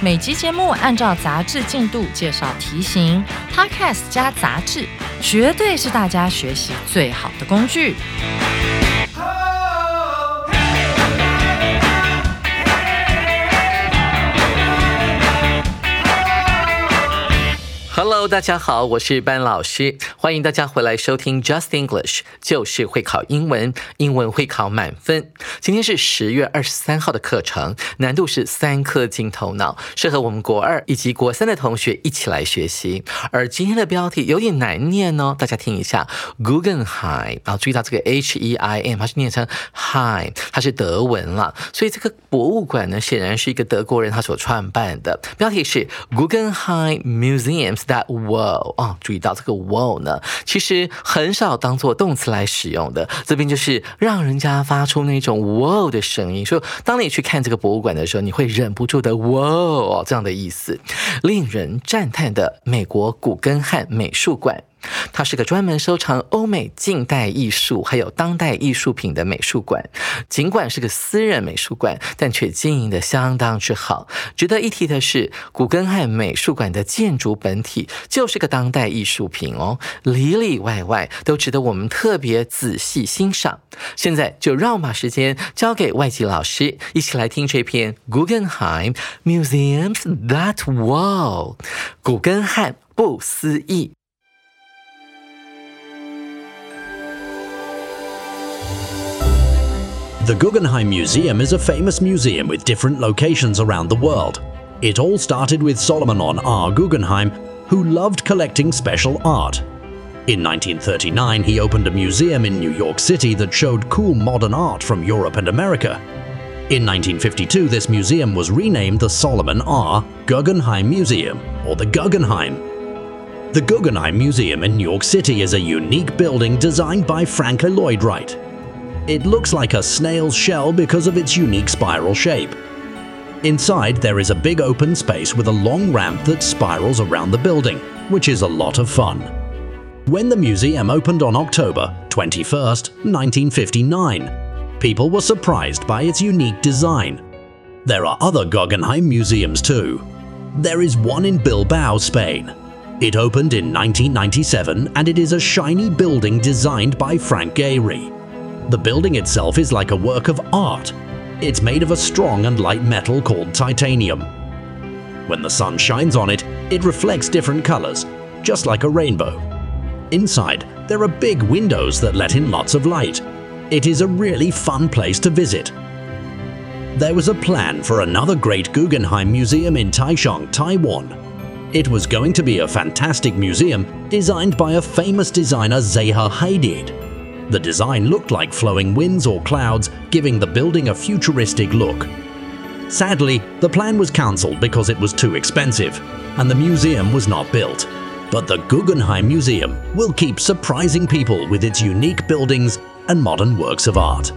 每集节目按照杂志进度介绍题型，Podcast 加杂志，绝对是大家学习最好的工具。Hello，大家好，我是班老师，欢迎大家回来收听 Just English，就是会考英文，英文会考满分。今天是十月二十三号的课程，难度是三颗金头脑，适合我们国二以及国三的同学一起来学习。而今天的标题有点难念哦，大家听一下，Guggenheim，然后注意到这个 H E I M，它是念成 Heim，它是德文了，所以这个博物馆呢，显然是一个德国人他所创办的。标题是 Guggenheim Museums。That wow 啊，注意到这个哇哦呢，其实很少当做动词来使用的。这边就是让人家发出那种哇哦的声音，说当你去看这个博物馆的时候，你会忍不住的哇哦这样的意思，令人赞叹的美国古根汉美术馆。它是个专门收藏欧美近代艺术还有当代艺术品的美术馆。尽管是个私人美术馆，但却经营的相当之好。值得一提的是，古根汉美术馆的建筑本体就是个当代艺术品哦，里里外外都值得我们特别仔细欣赏。现在就让我把时间交给外籍老师，一起来听这篇 Guggenheim Museums That Wall 古根汉不思议。The Guggenheim Museum is a famous museum with different locations around the world. It all started with Solomon R. Guggenheim, who loved collecting special art. In 1939, he opened a museum in New York City that showed cool modern art from Europe and America. In 1952, this museum was renamed the Solomon R. Guggenheim Museum, or the Guggenheim. The Guggenheim Museum in New York City is a unique building designed by Frank Lloyd Wright. It looks like a snail's shell because of its unique spiral shape. Inside, there is a big open space with a long ramp that spirals around the building, which is a lot of fun. When the museum opened on October 21, 1959, people were surprised by its unique design. There are other Guggenheim museums too. There is one in Bilbao, Spain. It opened in 1997 and it is a shiny building designed by Frank Gehry. The building itself is like a work of art. It's made of a strong and light metal called titanium. When the sun shines on it, it reflects different colors, just like a rainbow. Inside, there are big windows that let in lots of light. It is a really fun place to visit. There was a plan for another great Guggenheim Museum in Taichung, Taiwan. It was going to be a fantastic museum designed by a famous designer Zaha Hadid. The design looked like flowing winds or clouds, giving the building a futuristic look. Sadly, the plan was cancelled because it was too expensive, and the museum was not built. But the Guggenheim Museum will keep surprising people with its unique buildings and modern works of art.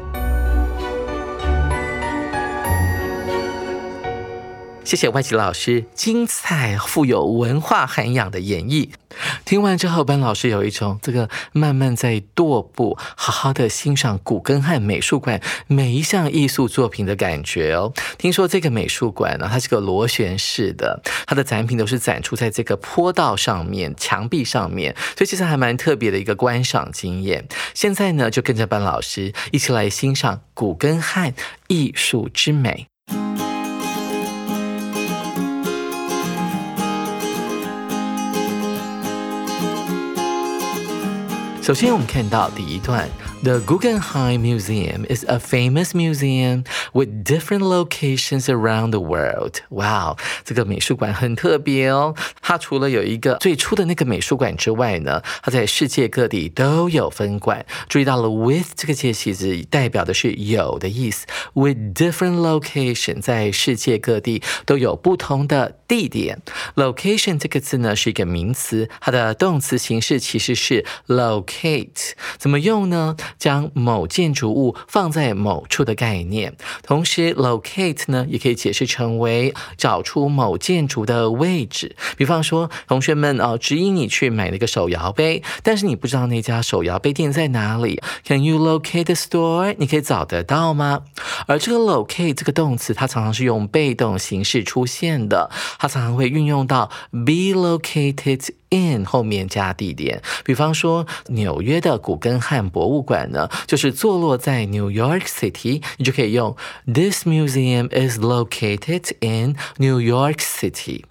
谢谢外籍老师精彩、富有文化涵养的演绎。听完之后，班老师有一种这个慢慢在踱步，好好的欣赏古根汉美术馆每一项艺术作品的感觉哦。听说这个美术馆呢，它是个螺旋式的，它的展品都是展出在这个坡道上面、墙壁上面，所以其实还蛮特别的一个观赏经验。现在呢，就跟着班老师一起来欣赏古根汉艺术之美。首先，我们看到第一段 The Guggenheim Museum is a famous museum with different locations around the world. Wow，这个美术馆很特别哦。它除了有一个最初的那个美术馆之外呢，它在世界各地都有分馆。注意到了，with 这个介系词代表的是有的意思。With different location，在世界各地都有不同的地点。Location 这个字呢是一个名词，它的动词形式其实是 locate。怎么用呢？ 将某建筑物放在某处的概念，同时 locate 呢也可以解释成为找出某建筑的位置。比方说，同学们哦指引你去买那个手摇杯，但是你不知道那家手摇杯店在哪里。Can you locate the store？你可以找得到吗？而这个 locate 这个动词，它常常是用被动形式出现的，它常常会运用到 be located。in 后面加地点，比方说纽约的古根汉博物馆呢，就是坐落在 New York City，你就可以用 This museum is located in New York City。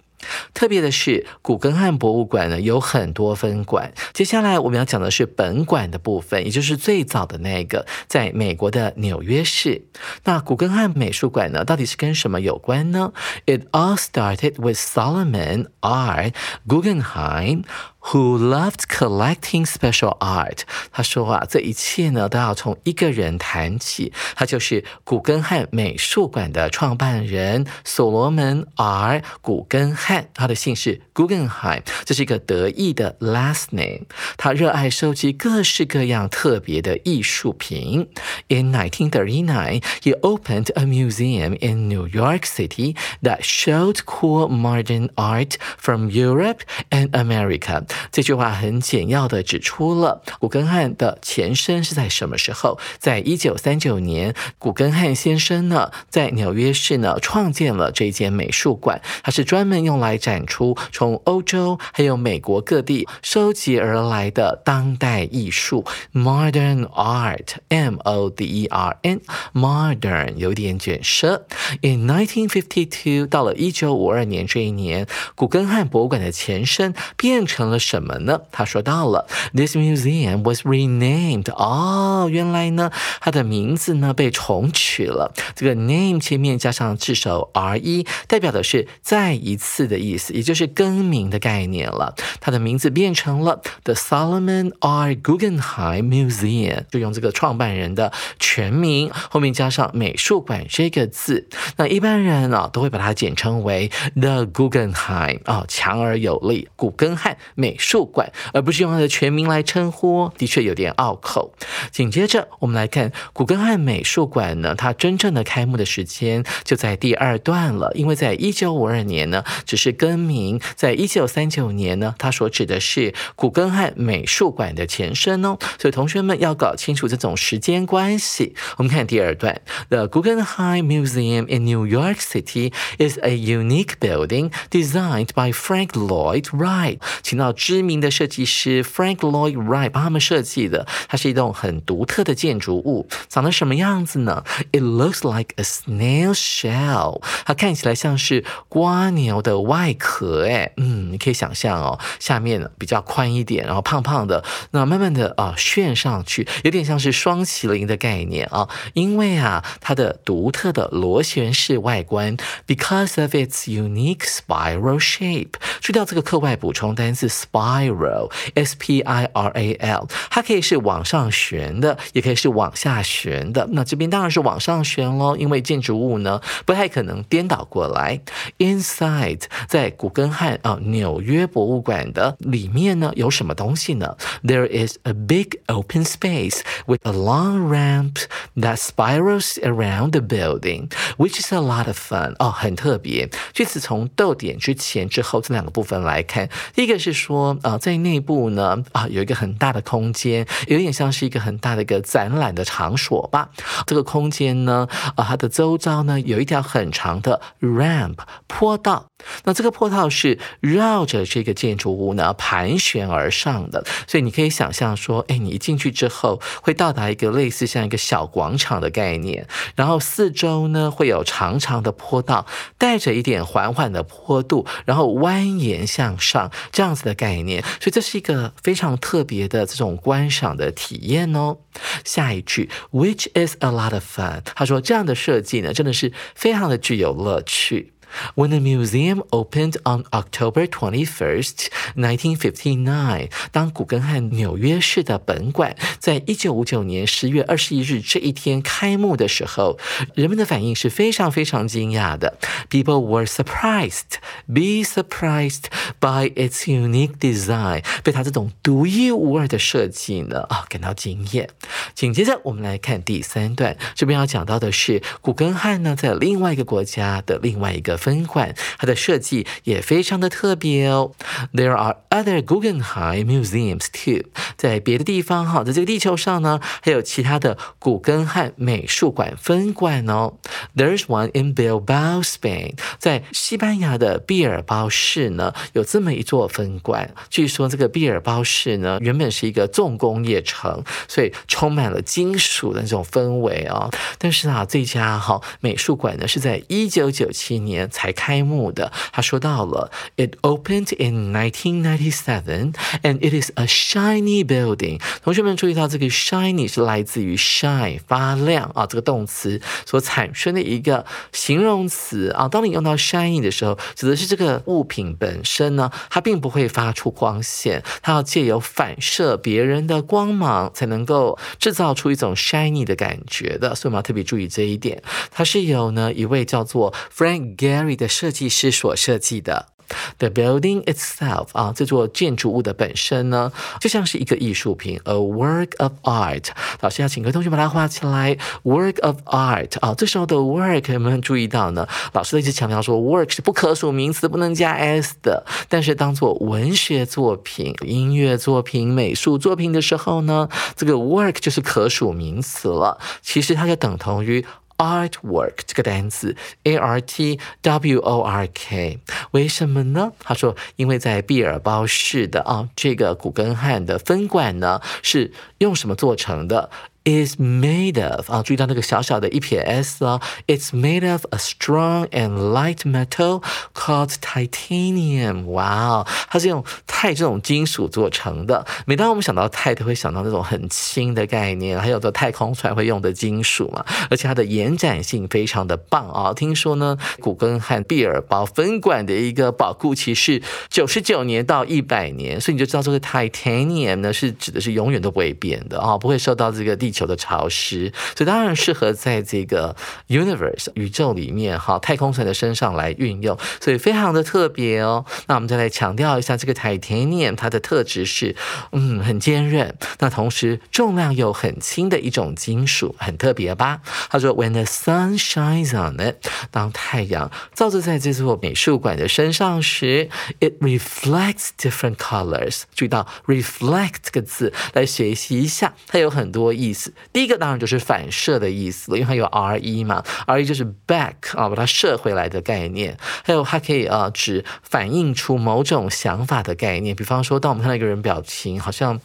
特别的是，古根汉博物馆呢有很多分馆。接下来我们要讲的是本馆的部分，也就是最早的那个，在美国的纽约市。那古根汉美术馆呢，到底是跟什么有关呢？It all started with Solomon R. Guggenheim. Who loved collecting special art？他说啊，这一切呢都要从一个人谈起，他就是古根汉美术馆的创办人所罗门 ·R· 古根汉，他的姓是 Guggenheim，这是一个得意的 last name。他热爱收集各式各样特别的艺术品。In 1939, he opened a museum in New York City that showed cool modern art from Europe and America. 这句话很简要的指出了古根汉的前身是在什么时候？在一九三九年，古根汉先生呢在纽约市呢创建了这间美术馆，它是专门用来展出从欧洲还有美国各地收集而来的当代艺术 （modern art），M O D E R N，modern 有点卷舌。In 1952，到了一九五二年这一年，古根汉博物馆的前身变成了。什么呢？他说到了，This museum was renamed。哦，原来呢，它的名字呢被重取了。这个 name 前面加上字首 r e，代表的是再一次的意思，也就是更名的概念了。它的名字变成了 The Solomon R. Guggenheim Museum，就用这个创办人的全名后面加上美术馆这个字。那一般人啊都会把它简称为 The Guggenheim 啊，强而有力，古根汉美。美术馆，而不是用它的全名来称呼，的确有点拗口。紧接着，我们来看古根汉美术馆呢，它真正的开幕的时间就在第二段了，因为在一九五二年呢，只是更名；在一九三九年呢，它所指的是古根汉美术馆的前身哦。所以同学们要搞清楚这种时间关系。我们看第二段：The Guggenheim Museum in New York City is a unique building designed by Frank Lloyd Wright，请到。知名的设计师 Frank Lloyd Wright 帮他们设计的，它是一栋很独特的建筑物，长得什么样子呢？It looks like a snail shell，它看起来像是瓜牛的外壳，哎，嗯，你可以想象哦，下面比较宽一点，然后胖胖的，那慢慢的啊旋上去，有点像是双麒麟的概念啊，因为啊它的独特的螺旋式外观，because of its unique spiral shape，去掉这个课外补充单词。Spiral, S P I R A L，它可以是往上旋的，也可以是往下旋的。那这边当然是往上旋喽，因为建筑物呢不太可能颠倒过来。Inside，在古根汉啊纽约博物馆的里面呢有什么东西呢？There is a big open space with a long ramp that spirals around the building, which is a lot of fun。哦，很特别。据此从逗点之前之后这两个部分来看，第一个是说。 说啊，在内部呢啊，有一个很大的空间，有点像是一个很大的一个展览的场所吧。这个空间呢啊，它的周遭呢有一条很长的 ramp 坡道。那这个坡道是绕着这个建筑物呢盘旋而上的，所以你可以想象说，哎，你一进去之后会到达一个类似像一个小广场的概念，然后四周呢会有长长的坡道，带着一点缓缓的坡度，然后蜿蜒向上这样子的概概念，所以这是一个非常特别的这种观赏的体验哦。下一句，which is a lot of fun。他说这样的设计呢，真的是非常的具有乐趣。When the museum opened on October 21st, 1959，当古根汉纽约市的本馆在一九五九年十月二十一日这一天开幕的时候，人们的反应是非常非常惊讶的。People were surprised, be surprised by its unique design，被它这种独一无二的设计呢啊感到惊艳。紧接着我们来看第三段，这边要讲到的是古根汉呢在另外一个国家的另外一个。分馆，它的设计也非常的特别哦。There are other Guggenheim museums too，在别的地方哈，在这个地球上呢，还有其他的古根汉美术馆分馆哦。There's one in Bilbao, Spain，在西班牙的毕尔包市呢，有这么一座分馆。据说这个毕尔包市呢，原本是一个重工业城，所以充满了金属的那种氛围哦。但是啊，这家哈美术馆呢，是在一九九七年。才开幕的。他说到了，It opened in 1997 and it is a shiny building。同学们注意到这个 shiny 是来自于 shine 发亮啊这个动词所产生的一个形容词啊。当你用到 shiny 的时候，指的是这个物品本身呢，它并不会发出光线，它要借由反射别人的光芒才能够制造出一种 shiny 的感觉的。所以我们要特别注意这一点。它是由呢一位叫做 Frank Gehry。的设计师所设计的。The building itself 啊，这座建筑物的本身呢，就像是一个艺术品，a work of art。老师要请各位同学把它画起来，work of art 啊。这时候的 work 有没有注意到呢？老师一直强调说，work 是不可数名词，不能加 s 的。但是当做文学作品、音乐作品、美术作品的时候呢，这个 work 就是可数名词了。其实它就等同于。Artwork 这个单词，a r t w o r k，为什么呢？他说，因为在毕尔包市的啊，这个古根汉的分馆呢，是用什么做成的？is made of 啊，注意到那个小小的一撇 s 哦，It's made of a strong and light metal called titanium。哇哦，它是用钛这种金属做成的。每当我们想到钛，都会想到那种很轻的概念，还有做太空船会用的金属嘛。而且它的延展性非常的棒啊！听说呢，古根汉毕尔包分馆的一个保护期是九十九年到一百年，所以你就知道这个 titanium 呢是指的是永远都不会变的啊，不会受到这个地。球的潮湿，所以当然适合在这个 universe 宇宙里面哈太空船的身上来运用，所以非常的特别哦。那我们再来强调一下这个 titanium，它的特质是嗯很坚韧，那同时重量又很轻的一种金属，很特别吧？他说 When the sun shines on it，当太阳照射在这座美术馆的身上时，it reflects different colors。注意到 reflect 这个字，来学习一下，它有很多意思第一个当然就是反射的意思了，因为它有 R E 嘛，R E 就是 back 啊，把它射回来的概念。还有它可以啊，指反映出某种想法的概念。比方说，当我们看到一个人表情好像。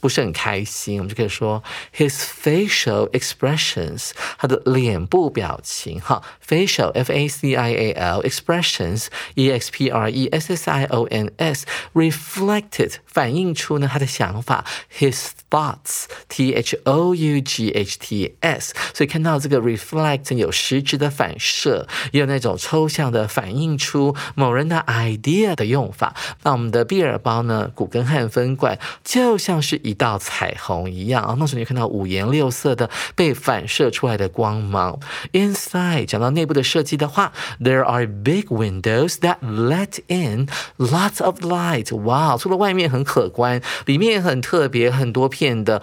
不是很开心，我们就可以说 his facial expressions，他的脸部表情哈，facial f a c i a l expressions e x p r e s s i o n s reflected 反映出呢他的想法，his thoughts t h o u g h t s，所以看到这个 reflect 有实质的反射，也有那种抽象的反映出某人的 idea 的用法。那我们的毕尔包呢，古根汉分馆就像。是一道彩虹一样啊！那时候你看到五颜六色的被反射出来的光芒。Inside 讲到内部的设计的话，There are big windows that let in lots of light。哇，除了外面很可观，里面很特别，很多片的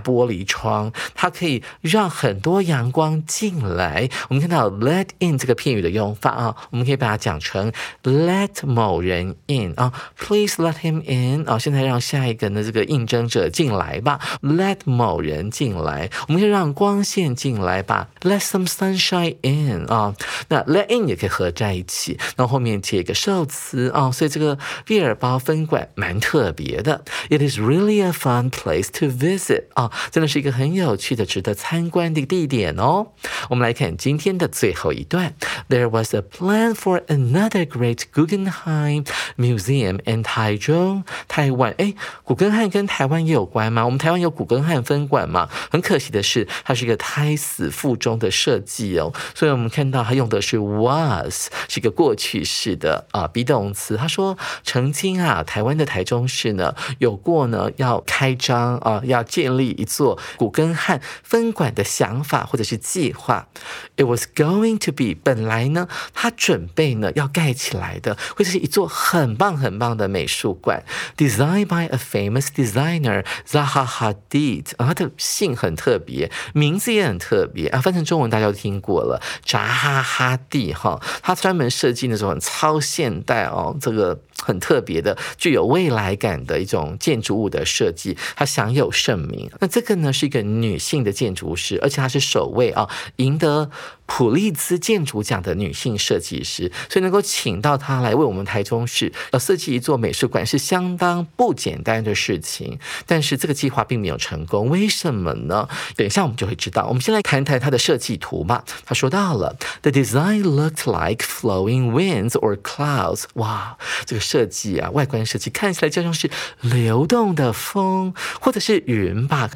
玻璃窗，它可以让很多阳光进来。我们看到 let in 这个片语的用法啊，我们可以把它讲成 let 某人 in 啊，Please let him in 啊。现在让下一个呢这个应。征者进来吧，Let 某人进来，我们可以让光线进来吧，Let some sunshine in 啊，那 Let in 也可以合在一起，然后后面接一个受词啊，所以这个毕尔包分馆蛮特别的，It is really a fun place to visit 啊。啊，真的是一个很有趣的、值得参观的地点哦。我们来看今天的最后一段：There was a plan for another great Guggenheim Museum in Taichung, Taiwan。哎，古根汉跟台湾也有关吗？我们台湾有古根汉分馆吗？很可惜的是，它是一个胎死腹中的设计哦。所以我们看到它用的是 was，是一个过去式的啊 be 动词。他说曾经啊，台湾的台中市呢有过呢要开张啊，要建立一座古根汉分馆的想法或者是计划。It was going to be 本来呢，他准备呢要盖起来的，会是一座很棒很棒的美术馆，designed by a famous designer Zaha Hadid。啊，他的姓很特别，名字也很特别啊，翻成中文大家都听过了，扎哈哈蒂哈，他专门设计那种超现代哦，这个。很特别的、具有未来感的一种建筑物的设计，它享有盛名。那这个呢，是一个女性的建筑师，而且她是首位啊赢得。普利兹建筑奖的女性设计师，所以能够请到她来为我们台中市呃设计一座美术馆是相当不简单的事情。但是这个计划并没有成功，为什么呢？等一下我们就会知道。我们先来谈谈它的设计图吧。他说到了，The design looked like flowing winds or clouds。哇，这个设计啊，外观设计看起来就像是流动的风或者是云吧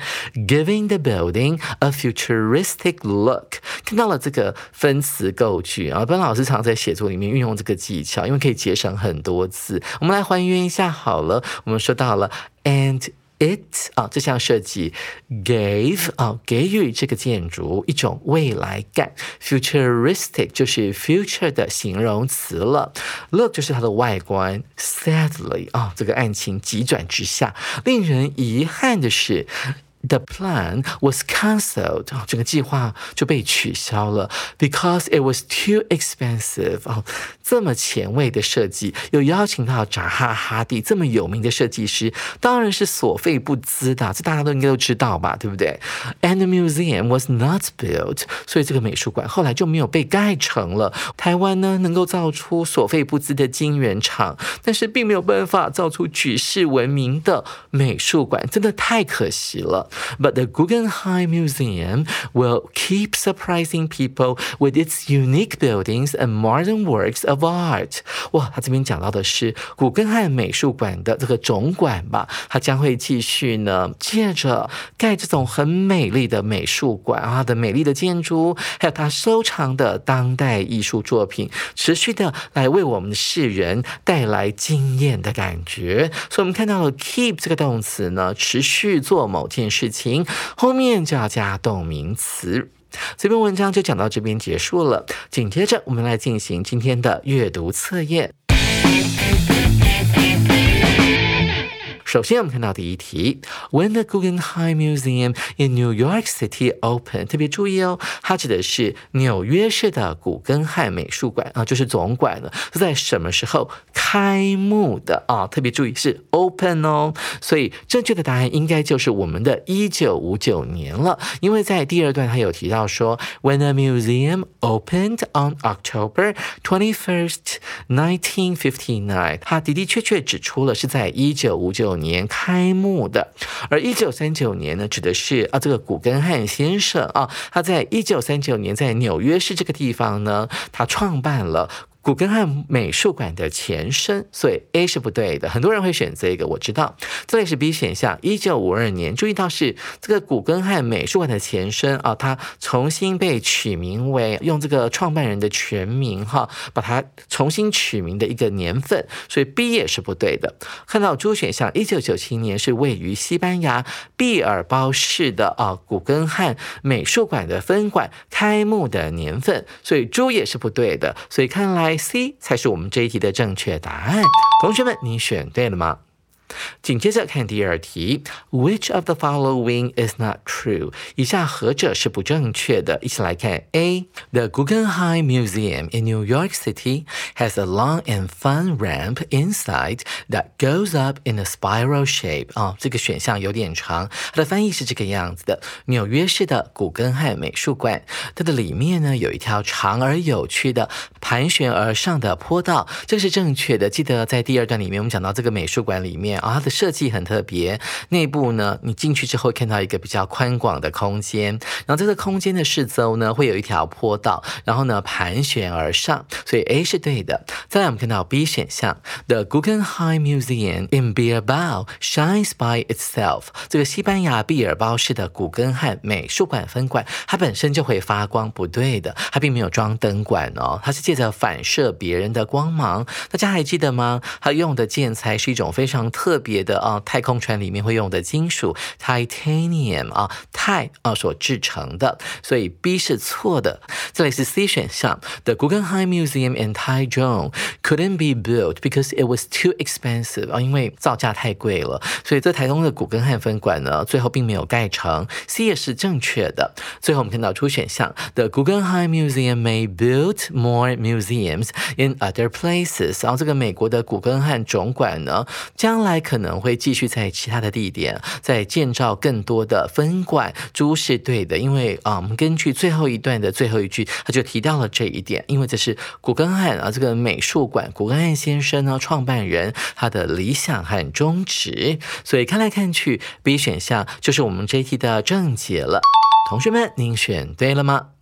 ，giving the building a futuristic look。看到了这个。分词构句啊，本老师常在写作里面运用这个技巧，因为可以节省很多字。我们来还原一下好了，我们说到了，and it 啊，这项设计 gave 啊，给予这个建筑一种未来感，futuristic 就是 future 的形容词了，look 就是它的外观，sadly 啊，这个案情急转直下，令人遗憾的是。The plan was cancelled，啊，这个计划就被取消了，because it was too expensive。啊，这么前卫的设计，又邀请到扎哈哈蒂这么有名的设计师，当然是所费不赀的，这大家都应该都知道吧，对不对？And the museum was not built，所以这个美术馆后来就没有被盖成了。台湾呢，能够造出所费不赀的金圆厂，但是并没有办法造出举世闻名的美术馆，真的太可惜了。But the Guggenheim Museum will keep surprising people with its unique buildings and modern works of art。哇，他这边讲到的是古根汉美术馆的这个总馆吧，它将会继续呢，借着盖这种很美丽的美术馆啊的美丽的建筑，还有它收藏的当代艺术作品，持续的来为我们世人带来惊艳的感觉。所以，我们看到了 keep 这个动词呢，持续做某件。事事情后面就要加动名词。这篇文章就讲到这边结束了。紧接着，我们来进行今天的阅读测验。首先，我们看到第一题：When the Guggenheim Museum in New York City opened，特别注意哦，它指的是纽约市的古根汉美术馆啊，就是总馆了，是在什么时候开幕的啊？特别注意是 open 哦，所以正确的答案应该就是我们的一九五九年了，因为在第二段它有提到说，When the museum opened on October twenty first, nineteen fifty nine，它的的确确指出了是在一九五九年。开幕的，而一九三九年呢，指的是啊，这个古根汉先生啊，他在一九三九年在纽约市这个地方呢，他创办了。古根汉美术馆的前身，所以 A 是不对的。很多人会选择一个，我知道。这里是 B 选项，一九五二年。注意到是这个古根汉美术馆的前身啊，它重新被取名为用这个创办人的全名哈，把它重新取名的一个年份，所以 B 也是不对的。看到 D 选项，一九九七年是位于西班牙毕尔包市的啊古根汉美术馆的分馆开幕的年份，所以 D 也是不对的。所以看来。C 才是我们这一题的正确答案，同学们，你选对了吗？紧接着看第二题，Which of the following is not true？以下何者是不正确的？一起来看 A。The Guggenheim Museum in New York City has a long and fun ramp inside that goes up in a spiral shape。啊，这个选项有点长，它的翻译是这个样子的：纽约市的古根汉美术馆，它的里面呢有一条长而有趣的盘旋而上的坡道，这是正确的。记得在第二段里面，我们讲到这个美术馆里面。面啊，它的设计很特别。内部呢，你进去之后看到一个比较宽广的空间，然后这个空间的四周呢会有一条坡道，然后呢盘旋而上，所以 A 是对的。再来我们看到 B 选项，The Guggenheim Museum in Bilbao shines by itself。这个西班牙毕尔包市的古根汉美术馆分馆，它本身就会发光，不对的，它并没有装灯管哦，它是借着反射别人的光芒。大家还记得吗？它用的建材是一种非常特特别的啊，太空船里面会用的金属 titanium 啊，钛啊所制成的，所以 B 是错的。再来是 C 选项，The Guggenheim Museum in Taichung couldn't be built because it was too expensive 啊，因为造价太贵了，所以这台东的古根汉分馆呢，最后并没有盖成。C 也是正确的。最后我们看到出选项，The Guggenheim Museum may build more museums in other places。然后这个美国的古根汉总馆呢，将来可能会继续在其他的地点再建造更多的分馆。朱是对的，因为啊，我们根据最后一段的最后一句，他就提到了这一点，因为这是古根汉啊这个美术馆，古根汉先生呢创办人他的理想和宗旨，所以看来看去，B 选项就是我们这一题的正解了。同学们，您选对了吗？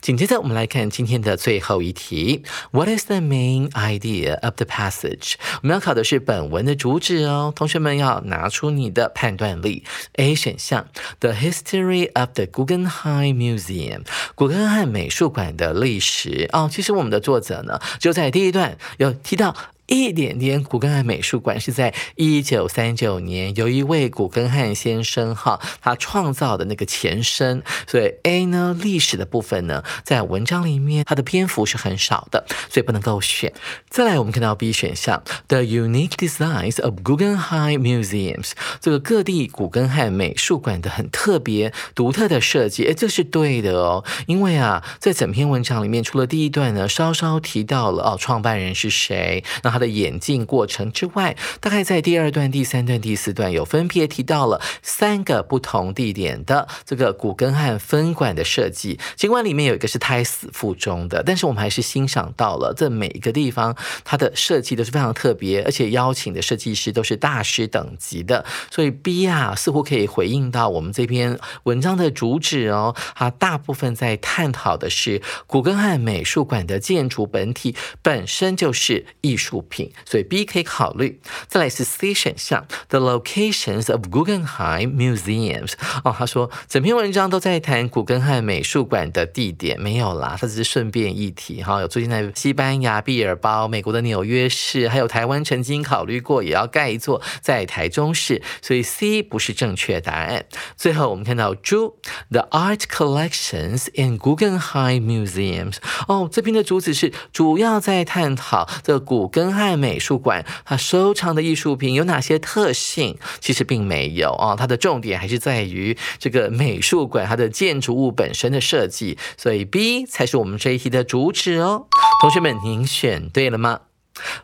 紧接着，我们来看今天的最后一题。What is the main idea of the passage？我们要考的是本文的主旨哦。同学们要拿出你的判断力。A 选项：The history of the Guggenheim Museum，古根汉美术馆的历史哦。其实我们的作者呢，就在第一段有提到。一点点古根汉美术馆是在一九三九年，由一位古根汉先生哈，他创造的那个前身。所以 A 呢，历史的部分呢，在文章里面它的篇幅是很少的，所以不能够选。再来，我们看到 B 选项，The unique designs of Guggenheim museums，这个各地古根汉美术馆的很特别、独特的设计，哎，这是对的哦。因为啊，在整篇文章里面，除了第一段呢，稍稍提到了哦，创办人是谁，那。他的演进过程之外，大概在第二段、第三段、第四段有分别提到了三个不同地点的这个古根汉分馆的设计。尽管里面有一个是胎死腹中的，但是我们还是欣赏到了这每一个地方它的设计都是非常特别，而且邀请的设计师都是大师等级的。所以 B 啊，似乎可以回应到我们这篇文章的主旨哦。它大部分在探讨的是古根汉美术馆的建筑本体本身就是艺术。品，所以 B 可以考虑。再来是 C 选项，The locations of Guggenheim museums。哦，他说整篇文章都在谈古根汉美术馆的地点，没有啦，他只是顺便一提哈。有最近在西班牙毕尔包、美国的纽约市，还有台湾曾经考虑过也要盖一座在台中市，所以 C 不是正确答案。最后我们看到 D，The art collections in Guggenheim museums。哦，这篇的主旨是主要在探讨这古根。爱美术馆它收藏的艺术品有哪些特性？其实并没有啊，它的重点还是在于这个美术馆它的建筑物本身的设计，所以 B 才是我们这一题的主旨哦。同学们，您选对了吗？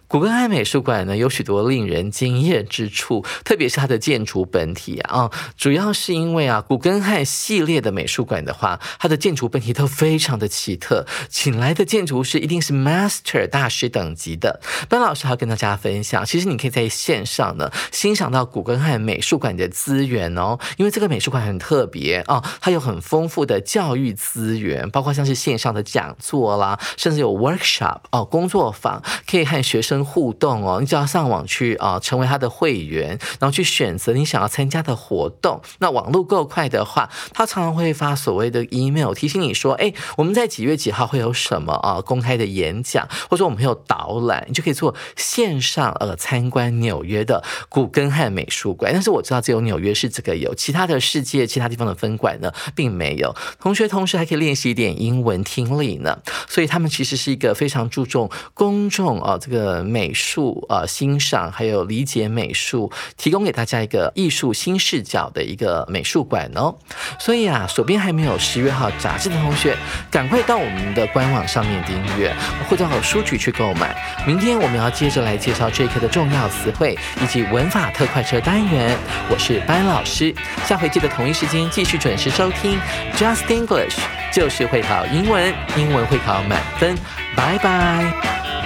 古根汉美术馆呢，有许多令人惊艳之处，特别是它的建筑本体啊，主要是因为啊，古根汉系列的美术馆的话，它的建筑本体都非常的奇特，请来的建筑师一定是 master 大师等级的。班老师还要跟大家分享，其实你可以在线上呢欣赏到古根汉美术馆的资源哦，因为这个美术馆很特别啊，它有很丰富的教育资源，包括像是线上的讲座啦，甚至有 workshop 哦，工作坊可以和学生互动哦，你只要上网去啊，成为他的会员，然后去选择你想要参加的活动。那网络够快的话，他常常会发所谓的 email 提醒你说，哎，我们在几月几号会有什么啊公开的演讲，或者我们会有导览，你就可以做线上呃参观纽约的古根汉美术馆。但是我知道只有纽约是这个有，其他的世界其他地方的分馆呢并没有。同学同时还可以练习一点英文听力呢，所以他们其实是一个非常注重公众啊。个美术啊，欣赏还有理解美术，提供给大家一个艺术新视角的一个美术馆哦。所以啊，手边还没有十月号杂志的同学，赶快到我们的官网上面订阅，或者到书局去购买。明天我们要接着来介绍这一课的重要词汇以及文法特快车单元。我是班老师，下回记得同一时间继续准时收听 Just English，就是会考英文，英文会考满分。拜拜。